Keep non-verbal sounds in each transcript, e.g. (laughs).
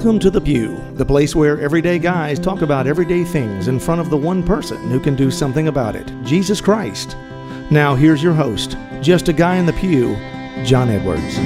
Welcome to The Pew, the place where everyday guys talk about everyday things in front of the one person who can do something about it Jesus Christ. Now, here's your host, just a guy in the pew, John Edwards.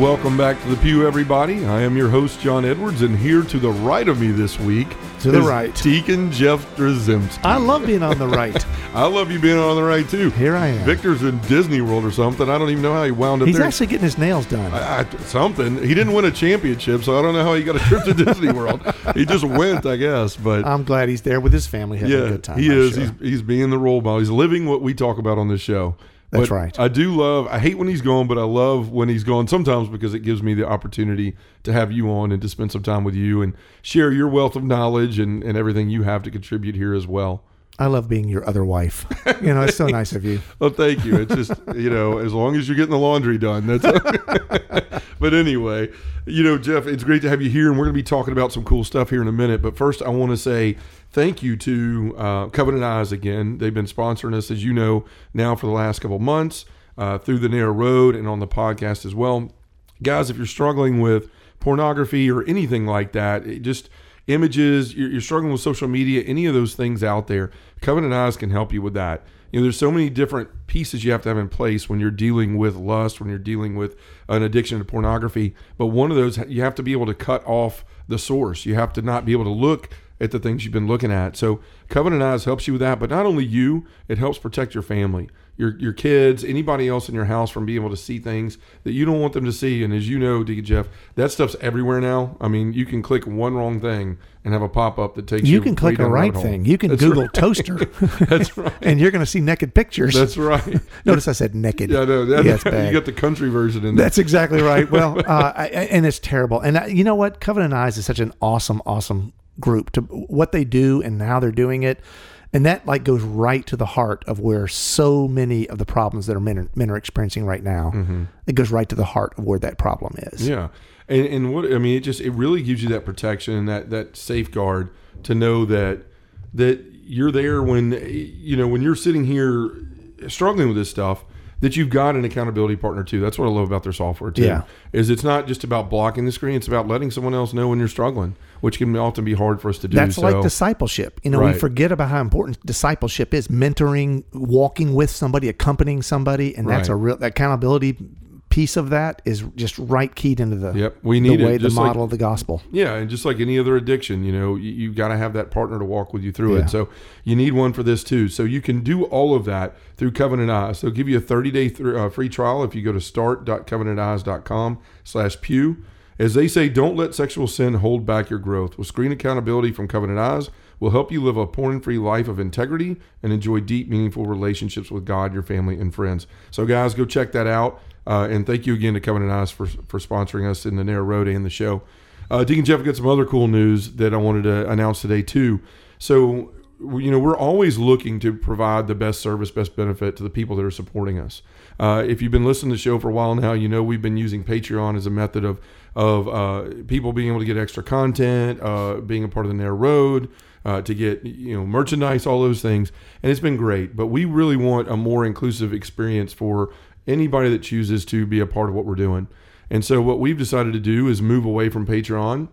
Welcome back to the Pew, everybody. I am your host, John Edwards, and here to the right of me this week To the right. Deacon Jeff Drzymski. I love being on the (laughs) right. I love you being on the right too. Here I am. Victor's in Disney World or something. I don't even know how he wound up He's there. actually getting his nails done. I, I, something. He didn't win a championship, so I don't know how he got a trip to Disney (laughs) World. He just went, I guess. But I'm glad he's there with his family having a good time. he I'm is. sure. He's he's being the role model. He's living what we talk about on this show. That's But right. I do love. I hate when he's gone, but I love when he's gone sometimes because it gives me the opportunity to have you on and to spend some time with you and share your wealth of knowledge and, and everything you have to contribute here as well. I love being your other wife. You know, it's so (laughs) nice of you. Well, thank you. It's just you know, as long as you're getting the laundry done, that's. Okay. (laughs) but anyway, you know, Jeff, it's great to have you here, and we're going to be talking about some cool stuff here in a minute. But first, I want to say thank you to uh, Covenant Eyes again. They've been sponsoring us, as you know, now for the last couple months uh, through the narrow road and on the podcast as well. Guys, if you're struggling with pornography or anything like that, it just images, you're, you're struggling with social media, any of those things out there, Covenant Eyes can help you with that. You know, there's so many different pieces you have to have in place when you're dealing with lust, when you're dealing with an addiction to pornography. But one of those, you have to be able to cut off the source. You have to not be able to look at the things you've been looking at. So Covenant Eyes helps you with that, but not only you, it helps protect your family, your your kids, anybody else in your house from being able to see things that you don't want them to see. And as you know, Deacon Jeff, that stuff's everywhere now. I mean, you can click one wrong thing and have a pop up that takes you. You can click a right thing. You can That's Google right. toaster. (laughs) That's (laughs) right. and you're going to see naked pictures. That's right. (laughs) Notice I said naked. Yeah, no, that, Yeah, it's you got the country version in there. That's exactly right. Well, uh, I, I- and it's terrible. And I, you know what? Covenant Eyes is such an awesome, awesome group to what they do and how they're doing it. And that like goes right to the heart of where so many of the problems that are men are, men are experiencing right now. Mm-hmm. It goes right to the heart of where that problem is. Yeah, and and what I mean, it just it really gives you that protection and that that safeguard to know that that you're there when you know when you're sitting here struggling with this stuff that you've got an accountability partner too. That's what I love about their software too. Yeah. Is it's not just about blocking the screen; it's about letting someone else know when you're struggling, which can often be hard for us to do. That's so, like discipleship. You know, we forget about how important discipleship is. Mentoring, walking with somebody, accompanying somebody, and that's Right. a real accountability piece of that is just right keyed into the Yep, we the need it, way the just like- model of the gospel. Yeah, and just like any other addiction, you know, you, you've got to have that partner to walk with you through Yeah. it. So you need one for this too. So you can do all of that through Covenant Eyes. They'll give you a 30-day th- uh, free trial if you go to start.covenanteyes.com slash pew. As they say, don't let sexual sin hold back your growth. With screen accountability from Covenant Eyes, will help you live a porn-free life of integrity and enjoy deep, meaningful relationships with God, your family, and friends. So guys, go check that out. Uh, and thank you again to Covenant Eyes for, for sponsoring us in the Narrow Road and the show. Uh, Deacon Jeff got some other cool news that I wanted to announce today too. So, you know, we're always looking to provide the best service, best benefit to the people that are supporting us. Uh, if you've been listening to the show for a while now, you know we've been using Patreon as a method of of uh, people being able to get extra content, uh, being a part of the Narrow Road, uh, to get you know merchandise, all those things, and it's been great. But we really want a more inclusive experience for anybody that chooses to be a part of what we're doing. And so what we've decided to do is move away from Patreon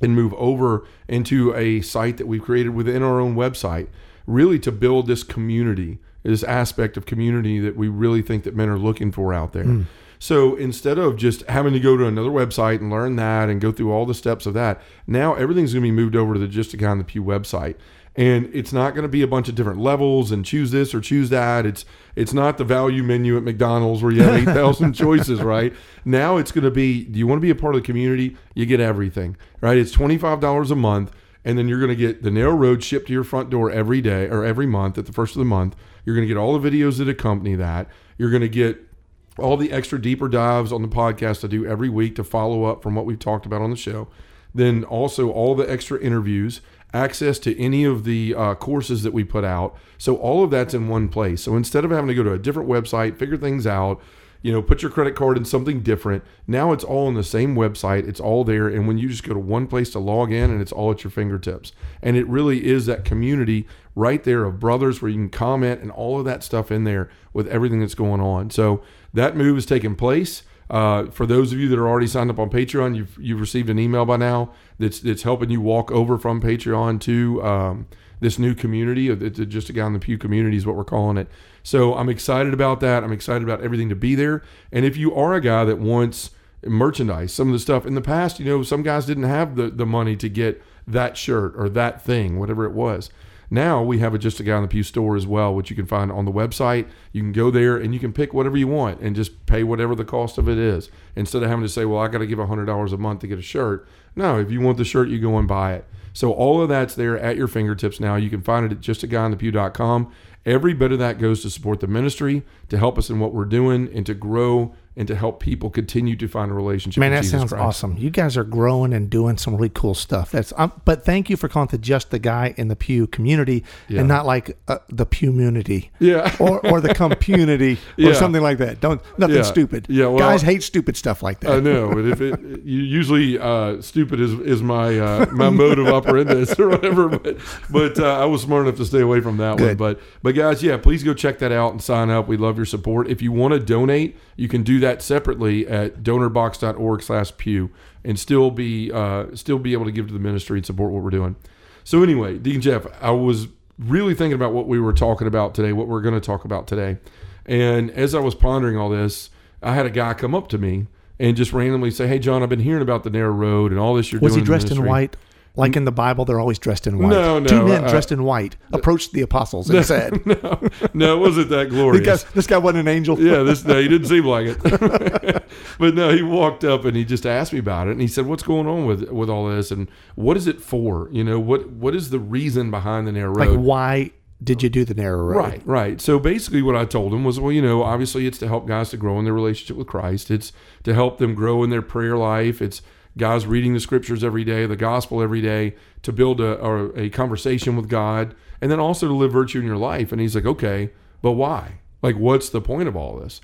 and move over into a site that we've created within our own website, really to build this community, this aspect of community that we really think that men are looking for out there. Hmm. So instead of just having to go to another website and learn that and go through all the steps of that, now everything's going to be moved over to the Just a Guy on the Pew website. And it's not going to be a bunch of different levels and choose this or choose that. It's it's not the value menu at McDonald's where you have (laughs) eight thousand choices, right? Now it's going to be. Do you want to be a part of the community? You get everything, right? It's twenty five dollars a month, and then you're going to get the narrow road shipped to your front door every day or every month at the first of the month. You're going to get all the videos that accompany that. You're going to get all the extra deeper dives on the podcast I do every week to follow up from what we've talked about on the show. Then also all the extra interviews, access to any of the uh, courses that we put out. So all of that's in one place. So instead of having to go to a different website, figure things out, you know, put your credit card in something different. Now it's all on the same website. It's all there. And when you just go to one place to log in and it's all at your fingertips. And it really is that community right there of brothers where you can comment and all of that stuff in there with everything that's going on. So that move is taking place. Uh, for those of you that are already signed up on Patreon, you've you've received an email by now that's that's helping you walk over from Patreon to um, this new community. It's just a guy in the pew community is what we're calling it. So I'm excited about that. I'm excited about everything to be there. And if you are a guy that wants merchandise, some of the stuff in the past, you know, some guys didn't have the the money to get that shirt or that thing, whatever it was. Now we have a Just a Guy in the Pew store as well, which you can find on the website. You can go there and you can pick whatever you want and just pay whatever the cost of it is instead of having to say, well, I got to give $100 a month to get a shirt. No, if you want the shirt, you go and buy it. So all of that's there at your fingertips now. You can find it at justaguyinthepew.com. Every bit of that goes to support the ministry, to help us in what we're doing, and to grow and to help people continue to find a relationship. Man, that Jesus sounds Christ. awesome. You guys are growing and doing some really cool stuff. That's um, but thank you for calling it just the guy in the pew community Yeah. and not like uh, the pewmunity Yeah. or or the (laughs) compunity or Yeah. something like that. Don't nothing Yeah. stupid. Yeah, well- guys hate stupid stuff like that. I know, but if it (laughs) usually uh, stupid is is my uh, my mode of operandus or whatever, but but uh, I was smart enough to stay away from that one. But but guys, yeah, please go check that out and sign up. We love your support. If you want to donate, you can do that separately at donorbox.org/pew and still be uh, still be able to give to the ministry and support what we're doing. So anyway, Deacon Jeff, I was really thinking about what we were talking about today, what we're going to talk about today, and as I was pondering all this, I had a guy come up to me and just randomly say, "Hey, John, I've been hearing about the narrow road and all this you're Was doing." Was he dressed in ministry." white? Like in the Bible, they're always dressed in white. No, no, Two men uh, dressed in white approached the apostles and said, (laughs) no, no, it wasn't that (laughs) glorious. guy, "This guy wasn't an angel." yeah, this no, he didn't seem like it. (laughs) but no, he walked up and he just asked me about it, and he said, "What's going on with with all this, and what is it for? You know, what what is the reason behind the narrow road? Like, why did you do the narrow road? Right, right. So basically, what I told him was, well, you know, obviously, it's to help guys to grow in their relationship with Christ. It's to help them grow in their prayer life. It's guys reading the scriptures every day, the gospel every day, to build a, a, a conversation with God, and then also to live virtue in your life. And he's like, okay, but why? Like, what's the point of all this?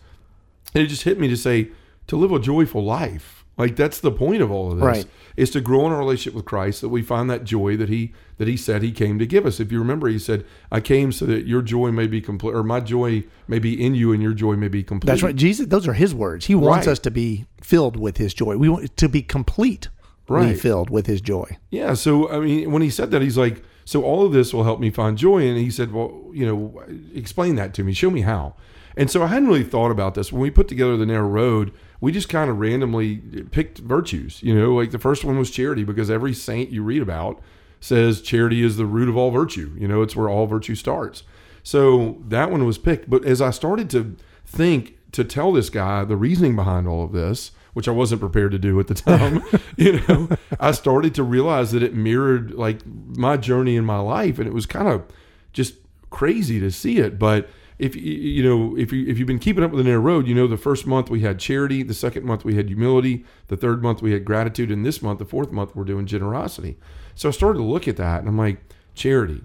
And it just hit me to say, to live a joyful life. Like that's the point of all of this Right. is to grow in our relationship with Christ that we find that joy that he that he said he came to give us. If you remember, he said, "I came so that your joy may be complete, or my joy may be in you, and your joy may be complete." That's right. Jesus, those are his words. He wants Right. us to be filled with his joy. We want to be complete, Right. filled with his joy. Yeah. So I mean, when he said that, he's like, "So all of this will help me find joy," and he said, "Well, you know, explain that to me. Show me how." And so I hadn't really thought about this when we put together the narrow road. We just kind of randomly picked virtues. You know, like the first one was charity because every saint you read about says charity is the root of all virtue. You know, it's where all virtue starts. So that one was picked. But as I started to think to tell this guy the reasoning behind all of this, which I wasn't prepared to do at the (laughs) time, you know, I started to realize that it mirrored like my journey in my life, and it was kind of just crazy to see it. But if you know if you if you've been keeping up with the narrow road, you know the first month we had charity, the second month we had humility, the third month we had gratitude, and this month, the fourth month, we're doing generosity. So I started to look at that, and I'm like, charity.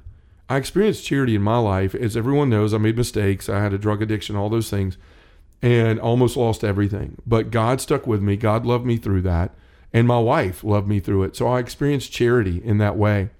I experienced charity in my life. As everyone knows, I made mistakes. I had a drug addiction, all those things, and almost lost everything. But God stuck with me. God loved me through that. And my wife loved me through it. So I experienced charity in that way.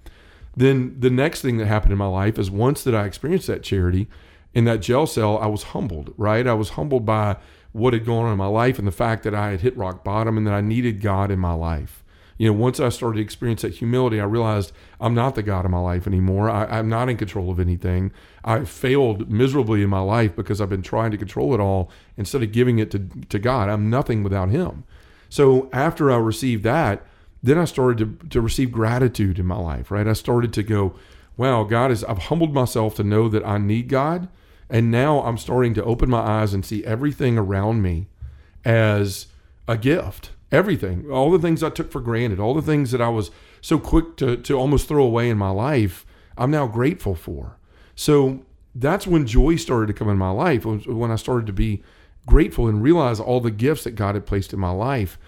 Then the next thing that happened in my life is once that I experienced that charity in that jail cell, I was humbled, right? I was humbled by what had gone on in my life and the fact that I had hit rock bottom and that I needed God in my life. You know, once I started to experience that humility, I realized I'm not the God of my life anymore. I, I'm not in control of anything. I failed miserably in my life because I've been trying to control it all instead of giving it to, to God. I'm nothing without Him. So after I received that, then I started to, to receive gratitude in my life, right? I started to go, wow, God is, I've humbled myself to know that I need God. And now I'm starting to open my eyes and see everything around me as a gift. Everything, all the things I took for granted, all the things that I was so quick to, to almost throw away in my life, I'm now grateful for. So that's when joy started to come in my life, when I started to be grateful and realize all the gifts that God had placed in my life.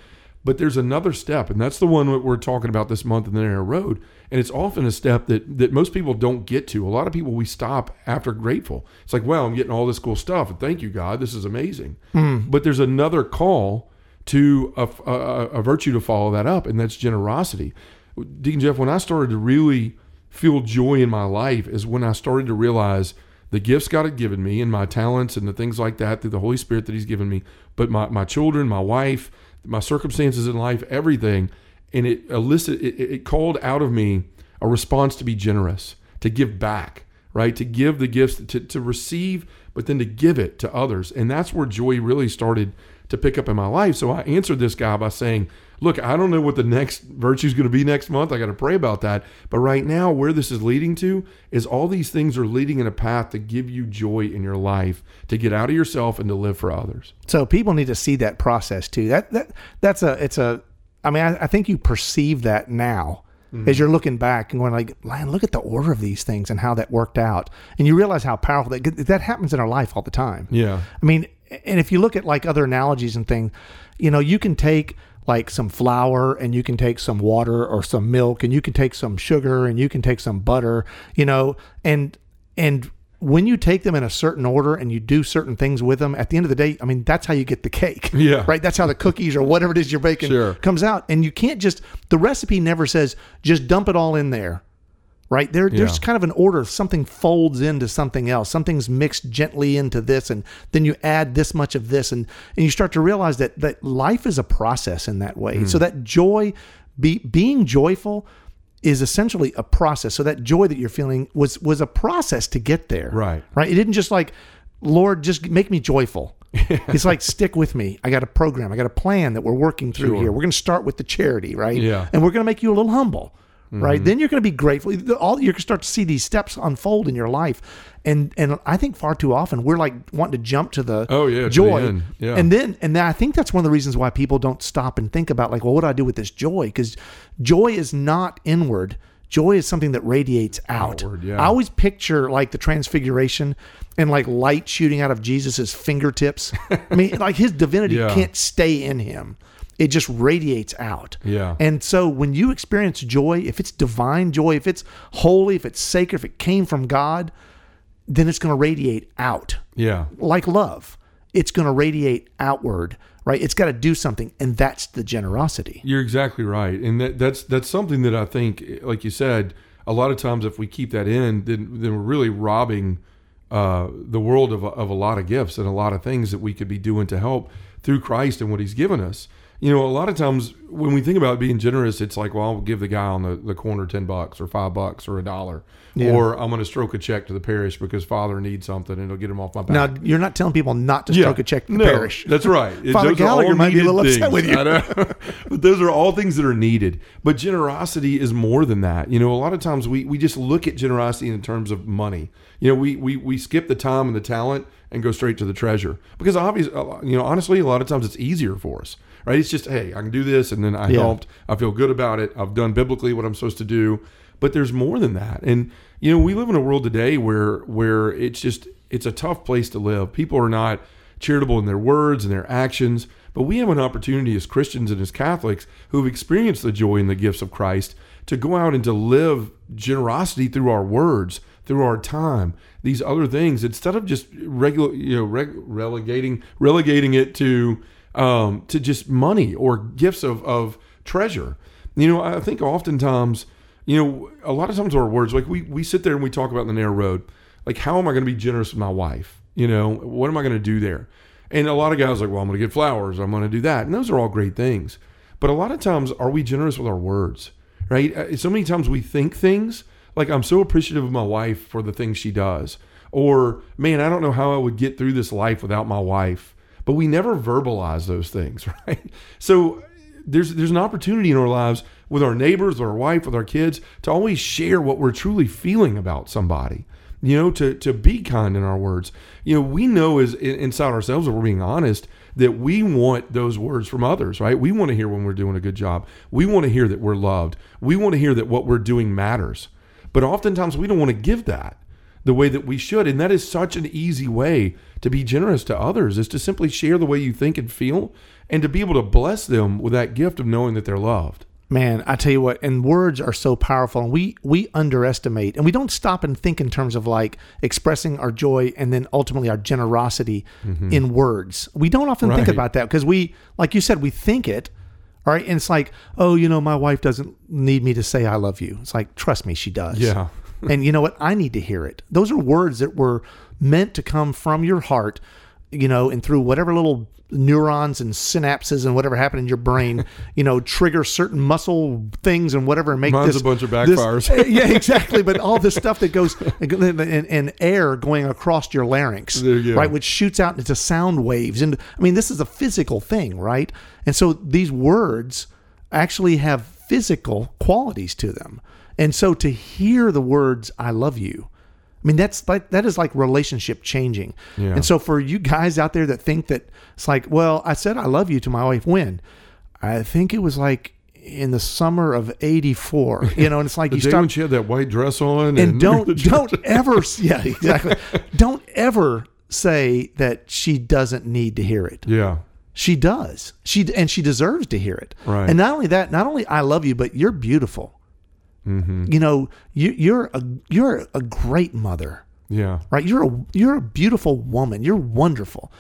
But there's another step, and that's the one that we're talking about this month in the narrow road. And it's often a step that that most people don't get to. A lot of people we stop after grateful. It's like, well, I'm getting all this cool stuff, and thank you, God, this is amazing. Hmm. But there's another call to a, a, a virtue to follow that up, and that's generosity. Deacon Jeff, when I started to really feel joy in my life, is when I started to realize the gifts God had given me and my talents and the things like that through the Holy Spirit that He's given me, but my, my children, my wife, my circumstances in life, everything. And it elicited, it, it called out of me a response to be generous, to give back, right? To give the gifts, to, to receive, but then to give it to others. And that's where joy really started to pick up in my life. So I answered this guy by saying, Look, I don't know what the next virtue is going to be next month. I got to pray about that. But right now, where this is leading to is all these things are leading in a path to give you joy in your life, to get out of yourself and to live for others. So people need to see that process too. That that that's a it's a. I mean, I, I think you perceive that now as mm-hmm. you're looking back and going like, man, look at the order of these things and how that worked out, and you realize how powerful that that happens in our life all the time. Yeah. I mean, and if you look at like other analogies and things, you know, you can take like some flour and you can take some water or some milk and you can take some sugar and you can take some butter, you know, and and when you take them in a certain order and you do certain things with them, at the end of the day, I mean, that's how you get the cake. (laughs) Yeah. Right. That's how the cookies or whatever it is you're baking Sure. comes out. And you can't just, the recipe never says just dump it all in there. Right there, there's kind of an order. Something folds into something else. Something's mixed gently into this, and then you add this much of this, and and you start to realize that that life is a process in that way. Hmm. So that joy, be, being joyful, is essentially a process. So that joy that you're feeling was was a process to get there. Right. Right. It didn't just like, Lord, just make me joyful. (laughs) it's like stick with me. I got a program. I got a plan that we're working through Sure. here. We're going to start with the charity, right? Yeah. And we're going to make you a little humble, right? Mm-hmm. Then you're going to be grateful. All you're going to start to see these steps unfold in your life, and and I think far too often we're like wanting to jump to the Oh, yeah, to the joy. Yeah. and then and then I think that's one of the reasons why people don't stop and think about like, well, what do I do with this joy? Because joy is not inward. Joy is something that radiates out. Outward, yeah. I always picture like the transfiguration and like light shooting out of Jesus's fingertips. (laughs) I mean, like his divinity Yeah. can't stay in him. It just radiates out. Yeah. And so when you experience joy, if it's divine joy, if it's holy, if it's sacred, if it came from God, then it's going to radiate out Yeah. like love. It's going to radiate outward, right? It's got to do something, and that's the generosity. You're exactly right, and that, that's that's something that I think, like you said, a lot of times if we keep that in, then then we're really robbing uh, the world of of a lot of gifts and a lot of things that we could be doing to help through Christ and what He's given us. You know, a lot of times when we think about being generous, it's like, well, I'll give the guy on the, the corner ten bucks or five bucks or a dollar, Yeah. or I'm going to stroke a check to the parish because Father needs something and it'll get him off my back. Now, you're not telling people not to stroke a check to the no, parish. That's right. (laughs) Father those are all Gallagher might be a little upset things. with you. (laughs) But those are all things that are needed. But generosity is more than that. You know, a lot of times we, we just look at generosity in terms of money. You know, we, we, we skip the time and the talent and go straight to the treasure because obviously, uh, you know, honestly, a lot of times it's easier for us, right? It's just, hey, I can do this and then I Yeah. helped. I feel good about it. I've done biblically what I'm supposed to do. But there's more than that. And you know, we live in a world today where where it's just it's a tough place to live. People are not charitable in their words and their actions. But we have an opportunity as Christians and as Catholics who've experienced the joy and the gifts of Christ to go out and to live generosity through our words, through our time, these other things, instead of just regular, you know, relegating relegating it to um, to just money or gifts of, of treasure. You know, I think oftentimes, you know, a lot of times our words, like we, we sit there and we talk about the narrow road, like, how am I going to be generous with my wife? You know, what am I going to do there? And a lot of guys like, well, I'm going to get flowers. I'm going to do that. And those are all great things. But a lot of times, are we generous with our words? Right? Uh, So many times we think things like, I'm so appreciative of my wife for the things she does. Or, man, I don't know how I would get through this life without my wife. But we never verbalize those things, (laughs) right? So there's there's an opportunity in our lives with our neighbors, with our wife, with our kids to always share what we're truly feeling about somebody. You know, to to be kind in our words. You know, we know as inside ourselves, if we're being honest, that we want those words from others, right? We want to hear when we're doing a good job. We want to hear that we're loved. We want to hear that what we're doing matters. But oftentimes we don't want to give that. The way that we should. And that is such an easy way to be generous to others is to simply share the way you think and feel and to be able to bless them with that gift of knowing that they're loved. Man, I tell you what, and words are so powerful, and we we underestimate, and we don't stop and think in terms of like expressing our joy and then ultimately our generosity in words. We don't often think Mm-hmm. About that because we, like you said, we think it, all right, and it's like, oh, you know, my wife doesn't need me to say I love you. It's like, trust me, she does. Yeah. (laughs) and you know what? I need to hear it. Those are words that were meant to come from your heart, you know, and through whatever little neurons and synapses and whatever happened in your brain, (laughs) you know, trigger certain muscle things and whatever and make Mine's this a bunch of this- backfires. (laughs) yeah, exactly. But all this stuff that goes and, and air going across your larynx, you right, which shoots out into sound waves. And I mean, this is a physical thing, right? And so these words actually have physical qualities to them. And so to hear the words "I love you," I mean, that's like that is like relationship changing. Yeah. And so for you guys out there that think that it's like, well, I said I love you to my wife when, I think it was like in the summer of '84. (laughs) You know, and it's like The you day start when she had that white dress on, and don't (laughs) don't ever (laughs) yeah exactly don't ever say that she doesn't need to hear it. yeah, She does. She and she deserves to hear it. Right. And not only that, not only I love you, but you're beautiful. Mm-hmm. You know, you, you're a you're a great mother, yeah, right? You're a you're a beautiful woman. You're wonderful.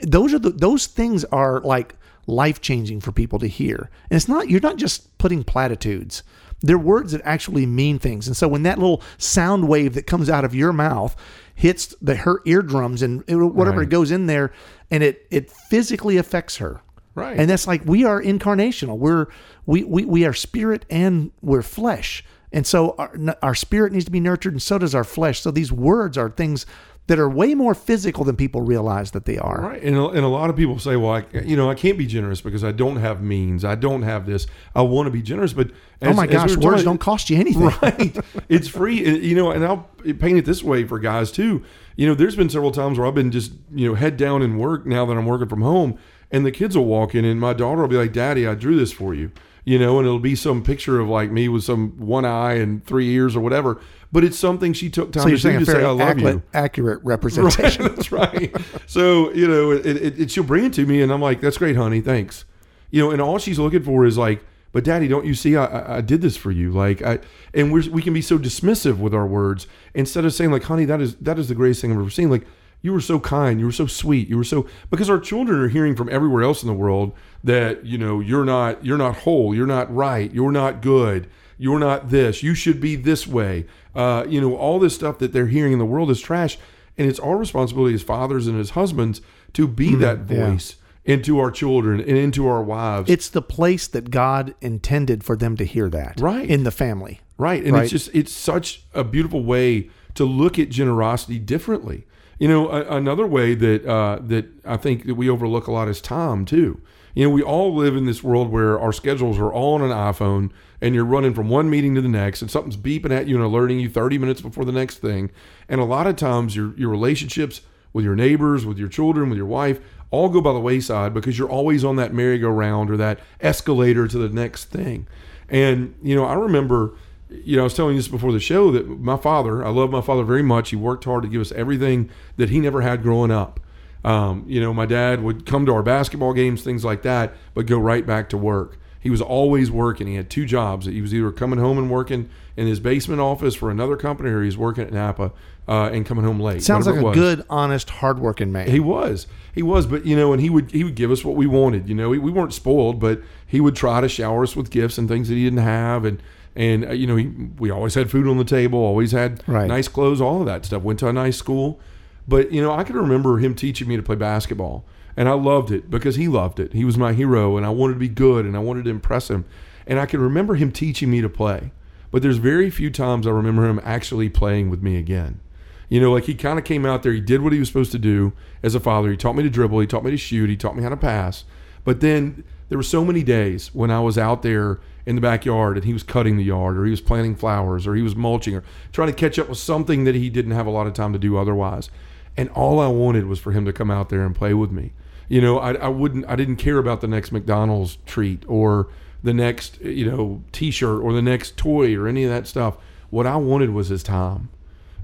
Those are the those things are like life changing for people to hear. And it's not you're not just putting platitudes. They're words that actually mean things. And so when that little sound wave that comes out of your mouth hits the her eardrums and whatever Right. goes in there, and it it physically affects her. Right. And that's like we are incarnational. We're we we, we are spirit and we're flesh. And so our, our spirit needs to be nurtured, and so does our flesh. So these words are things that are way more physical than people realize that they are. Right, and a, and a lot of people say, "Well, I, you know, I can't be generous because I don't have means. I don't have this. I want to be generous, but oh my as we gosh, words talking- don't cost you anything. (laughs) right. It's free, and, you know. And I'll paint it this way for guys too. You know, there's been several times where I've been just you know head down in work now that I'm working from home, and the kids will walk in, and my daughter will be like, "Daddy, I drew this for you." You know, and it'll be some picture of like me with some one eye and three ears or whatever. But it's something she took time So to do to say, "I love accurate, you." accurate representation. (laughs) Right, that's right. So you know, it, it, it, she'll bring it to me, and I'm like, "That's great, honey. Thanks." You know, and all she's looking for is like, "But daddy, don't you see? I, I, I did this for you." Like, I and we we can be so dismissive with our words instead of saying like, "Honey, that is that is the greatest thing I've ever seen." Like, you were so kind, you were so sweet, you were so because our children are hearing from everywhere else in the world that you know you're not you're not whole, you're not right, you're not good, you're not this, you should be this way. Uh, you know, all this stuff that they're hearing in the world is trash. And it's our responsibility as fathers and as husbands to be that yeah. voice into our children and into our wives. it's the place that God intended for them to hear that. Right. In the family. Right. And Right. it's just, it's such a beautiful way to look at generosity differently. You know, a, another way that, uh, that I think that we overlook a lot is time too. You know, we all live in this world where our schedules are all on an iPhone and you're running from one meeting to the next and something's beeping at you and alerting you 30 minutes before the next thing. And a lot of times your, your relationships with your neighbors, with your children, with your wife, all go by the wayside because you're always on that merry-go-round or that escalator to the next thing. And, you know, I remember, you know, I was telling you this before the show that my father, I love my father very much. He worked hard to give us everything that he never had growing up. Um, you know, my dad would come to our basketball games, things like that, but go right back to work. He was always working. He had two jobs. He was either coming home and working in his basement office for another company or he was working at Napa uh, and coming home late. Sounds like a good, honest, hardworking man. He was. He was, but you know, and he would he would give us what we wanted. You know, we, we weren't spoiled, but he would try to shower us with gifts and things that he didn't have, and and uh, you know, he, we always had food on the table, always had Right. nice clothes, all of that stuff. Went to a nice school, but you know, I can remember him teaching me to play basketball, and I loved it because he loved it. He was my hero, and I wanted to be good, and I wanted to impress him, and I can remember him teaching me to play. But there's very few times I remember him actually playing with me again. You know, like he kind of came out there, he did what he was supposed to do as a father. He taught me to dribble, he taught me to shoot, he taught me how to pass. But then there were so many days when I was out there in the backyard and he was cutting the yard or he was planting flowers or he was mulching or trying to catch up with something that he didn't have a lot of time to do otherwise. And all I wanted was for him to come out there and play with me. You know, I, I wouldn't, I didn't care about the next McDonald's treat or the next, you know, t shirt or the next toy or any of that stuff. What I wanted was his time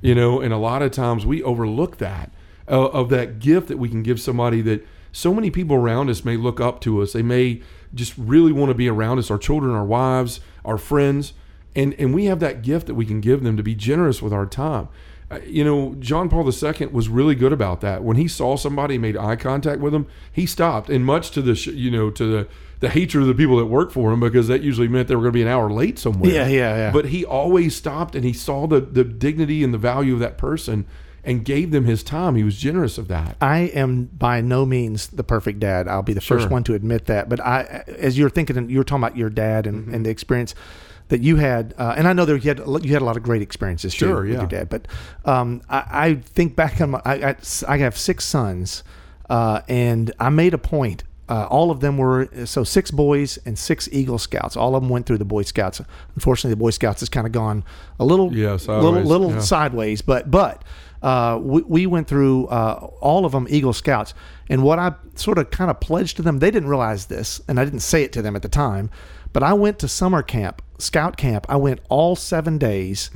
You know, and a lot of times we overlook that uh, of that gift that we can give somebody that so many people around us may look up to us. They may just really want to be around us, our children, our wives, our friends, and and we have that gift that we can give them to be generous with our time. Uh, you know, John Paul II was really good about that. When he saw somebody, made eye contact with him, he stopped, and much to the sh- you know to the the hatred of the people that worked for him because that usually meant they were going to be an hour late somewhere. Yeah, yeah, yeah. But he always stopped and he saw the the dignity and the value of that person and gave them his time. He was generous of that. I am by no means the perfect dad. I'll be the first one to admit that. But I, as you're thinking, and you were talking about your dad and, Mm-hmm. and the experience that you had, uh, and I know that you had you had a lot of great experiences too Sure, with yeah. your dad. But um, I, I think back on my, I, I, I have six sons, uh, and I made a point. Uh, all of them were so six boys and six Eagle Scouts. All of them went through the Boy Scouts. Unfortunately, the Boy Scouts has kind of gone a little, Yeah, little, sideways, little yeah. sideways. But but uh, we, we went through uh, all of them Eagle Scouts, and what I sort of kind of pledged to them, they didn't realize this, and I didn't say it to them at the time, but I went to summer camp, scout camp. I went all seven days,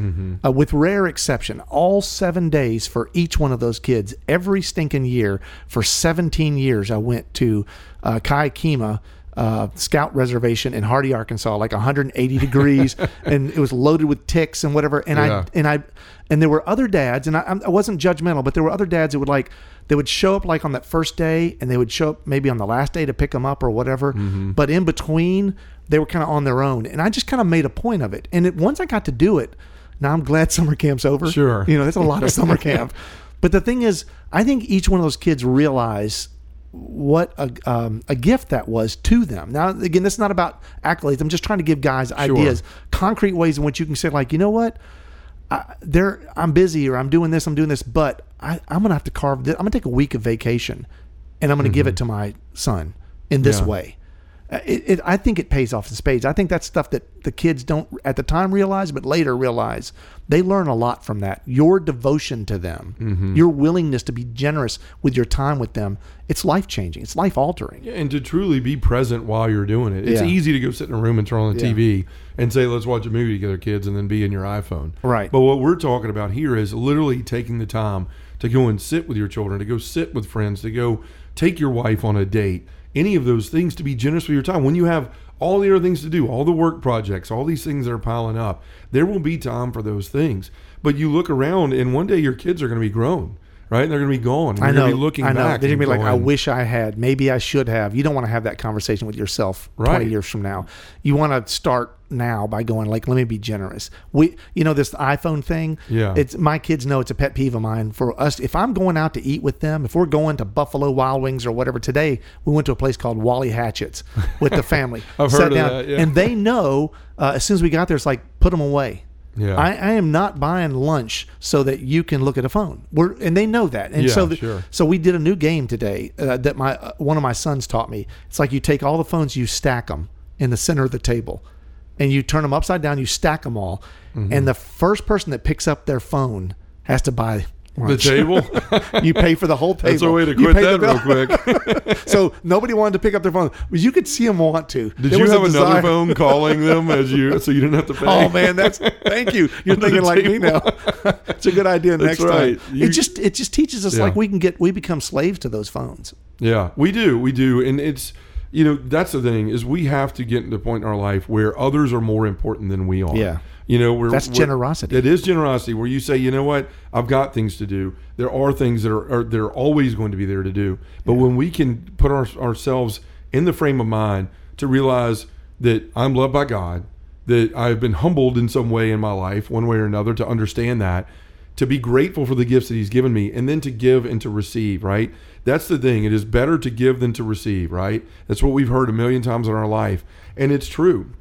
uh, with rare exception, all seven days for each one of those kids every stinking year for 17 years. I went to uh, Kia Kima uh, scout reservation in Hardy, Arkansas, like 180 degrees, (laughs) and it was loaded with ticks and whatever. And Yeah. I and I and there were other dads, and I, I wasn't judgmental, but there were other dads that would like they would show up like on that first day, and they would show up maybe on the last day to pick them up or whatever. Mm-hmm. But in between, they were kind of on their own, and I just kind of made a point of it. And it, once I got to do it, now I'm glad (laughs) summer camp's over. Sure. you know that's a lot of summer (laughs) camp. But the thing is, I think each one of those kids realize what a, um, a gift that was to them. Now, again, this is not about accolades. I'm just trying to give guys ideas, concrete ways in which you can say, like, you know what, I, there, I'm busy or I'm doing this, I'm doing this, but I, I'm gonna have to carve. This, I'm gonna take a week of vacation, and I'm gonna give it to my son in this Yeah. way. It, it, I think it pays off in spades. I think that's stuff that the kids don't at the time realize, but later realize. They learn a lot from that. Your devotion to them, mm-hmm. your willingness to be generous with your time with them, it's life changing. It's life altering. Yeah, and to truly be present while you're doing it. It's Yeah. easy to go sit in a room and turn on the Yeah. TV and say, let's watch a movie together, kids, and then be in your iPhone. Right. But what we're talking about here is literally taking the time to go and sit with your children, to go sit with friends, to go take your wife on a date, any of those things to be generous with your time. When you have all the other things to do, all the work projects, all these things that are piling up, there will be time for those things. But you look around, and one day your kids are going to be grown, right? And they're going to be gone. I know. going be looking I know. back. They're gonna and be like, I wish I had. Maybe I should have. You don't want to have that conversation with yourself twenty years from now. You want to start now by going like, let me be generous. We, you know, this iPhone thing. Yeah. It's my kids know it's a pet peeve of mine. For us, if I'm going out to eat with them, if we're going to Buffalo Wild Wings or whatever, today we went to a place called Wally Hatchett's with the (laughs) family. I've heard of down, that, yeah. and they know uh, as soon as we got there, it's like put them away. Yeah. I, I am not buying lunch so that you can look at a phone. We're and they know that. And Yeah, so, the, sure. so we did a new game today uh, that my uh, one of my sons taught me. It's like you take all the phones, you stack them in the center of the table, and you turn them upside down. You stack them all, Mm-hmm. and the first person that picks up their phone has to buy the table. (laughs) you pay for the whole table. (laughs) That's a way to quit that real quick. (laughs) so nobody wanted to pick up their phone. But you could see them want to. Did There you have another phone calling them as you so you didn't have to pay? Oh man, that's thank you. You're thinking like me now. it's a good idea That's next right. time. You- it just it just teaches us Yeah. like we can get we become slaves to those phones. Yeah, we do, we do, and it's you know that's the thing is we have to get to the point in our life where others are more important than we are. Yeah. You know, That's generosity. It is generosity where you say, you know what, I've got things to do. There are things that are, are they're always going to be there to do. But when we can put our, ourselves in the frame of mind to realize that I'm loved by God, that I've been humbled in some way in my life, one way or another, to understand that, to be grateful for the gifts that He's given me, and then to give and to receive, right? That's the thing. It is better to give than to receive, right? That's what we've heard a million times in our life. And it's true.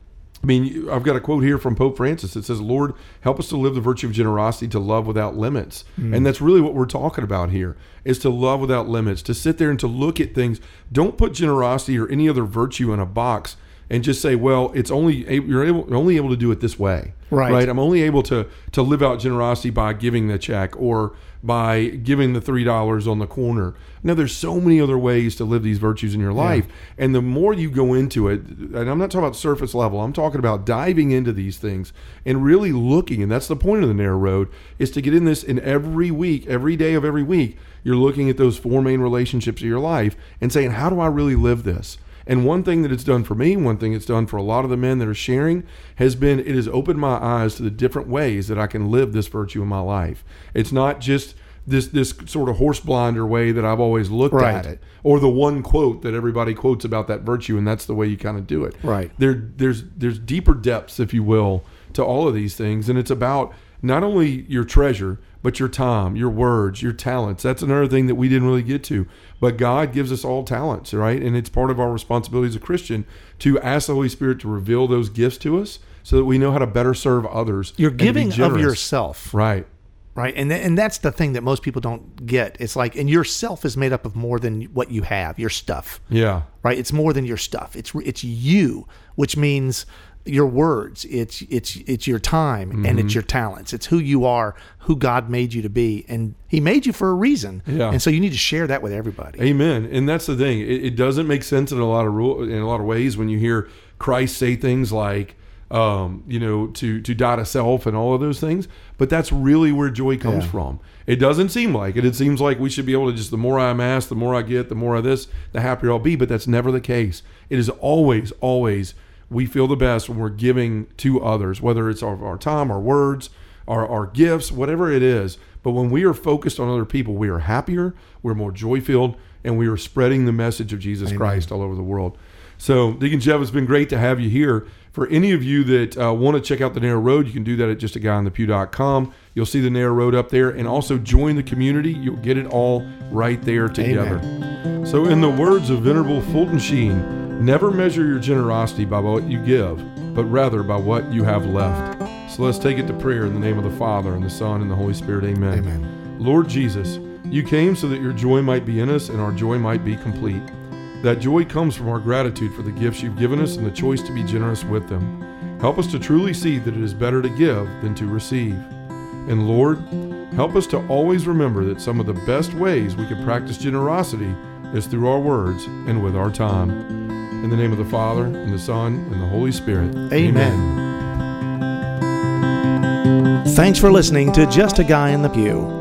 I mean, I've got a quote here from Pope Francis. that says, Lord, help us to live the virtue of generosity, to love without limits. Hmm. And that's really what we're talking about here is to love without limits, to sit there and to look at things. Don't put generosity or any other virtue in a box and just say, well, it's only you're able only able to do it this way. Right. Right. I'm only able to to live out generosity by giving the check or by giving the three dollars on the corner. Now, there's so many other ways to live these virtues in your life. And the more you go into it, and I'm not talking about surface level, I'm talking about diving into these things and really looking, and that's the point of the narrow road, is to get in this in every week, every day of every week, you're looking at those four main relationships of your life and saying, How do I really live this? And one thing that it's done for me, one thing it's done for a lot of the men that are sharing, has been it has opened my eyes to the different ways that I can live this virtue in my life. It's not just this this sort of horse blinder way that I've always looked Right. at it, or the one quote that everybody quotes about that virtue, and that's the way you kind of do it. Right. There there's there's deeper depths, if you will, to all of these things, and it's about not only your treasure, but your time, your words, your talents. That's another thing that we didn't really get to. But God gives us all talents, right? And it's part of our responsibility as a Christian to ask the Holy Spirit to reveal those gifts to us so that we know how to better serve others. You're giving of yourself, Right. right? And th- and that's the thing that most people don't get. It's like, and yourself is made up of more than what you have, your stuff, Yeah. right? It's more than your stuff. It's it's you, which means your words. It's it's it's your time and Mm-hmm. it's your talents. It's who you are, who God made you to be, and He made you for a reason. Yeah. And so you need to share that with everybody. Amen. And that's the thing. It, it doesn't make sense in a lot of rule in a lot of ways when you hear Christ say things like, um, you know, to to die to self and all of those things. But that's really where joy comes Yeah. from. It doesn't seem like it. It seems like we should be able to just the more I amass, the more I get, the more of this, the happier I'll be. But that's never the case. It is always, always we feel the best when we're giving to others, whether it's our, our time, our words, our, our gifts, whatever it is. But when we are focused on other people, we are happier, we're more joy filled, and we are spreading the message of Jesus Christ all over the world. So, Deacon Jeff, it's been great to have you here. For any of you that uh, want to check out the Narrow Road, you can do that at justaguyonthepew.com. You'll see the Narrow Road up there, and also join the community. You'll get it all right there together. So, in the words of Venerable Fulton Sheen, never measure your generosity by what you give, but rather by what you have left. So, let's take it to prayer in the name of the Father, and the Son, and the Holy Spirit. Amen. Amen. Lord Jesus, you came so that your joy might be in us and our joy might be complete. That joy comes from our gratitude for the gifts you've given us and the choice to be generous with them. Help us to truly see that it is better to give than to receive. And Lord, help us to always remember that some of the best ways we can practice generosity is through our words and with our time. In the name of the Father, and the Son, and the Holy Spirit. Amen. Thanks for listening to Just a Guy in the Pew.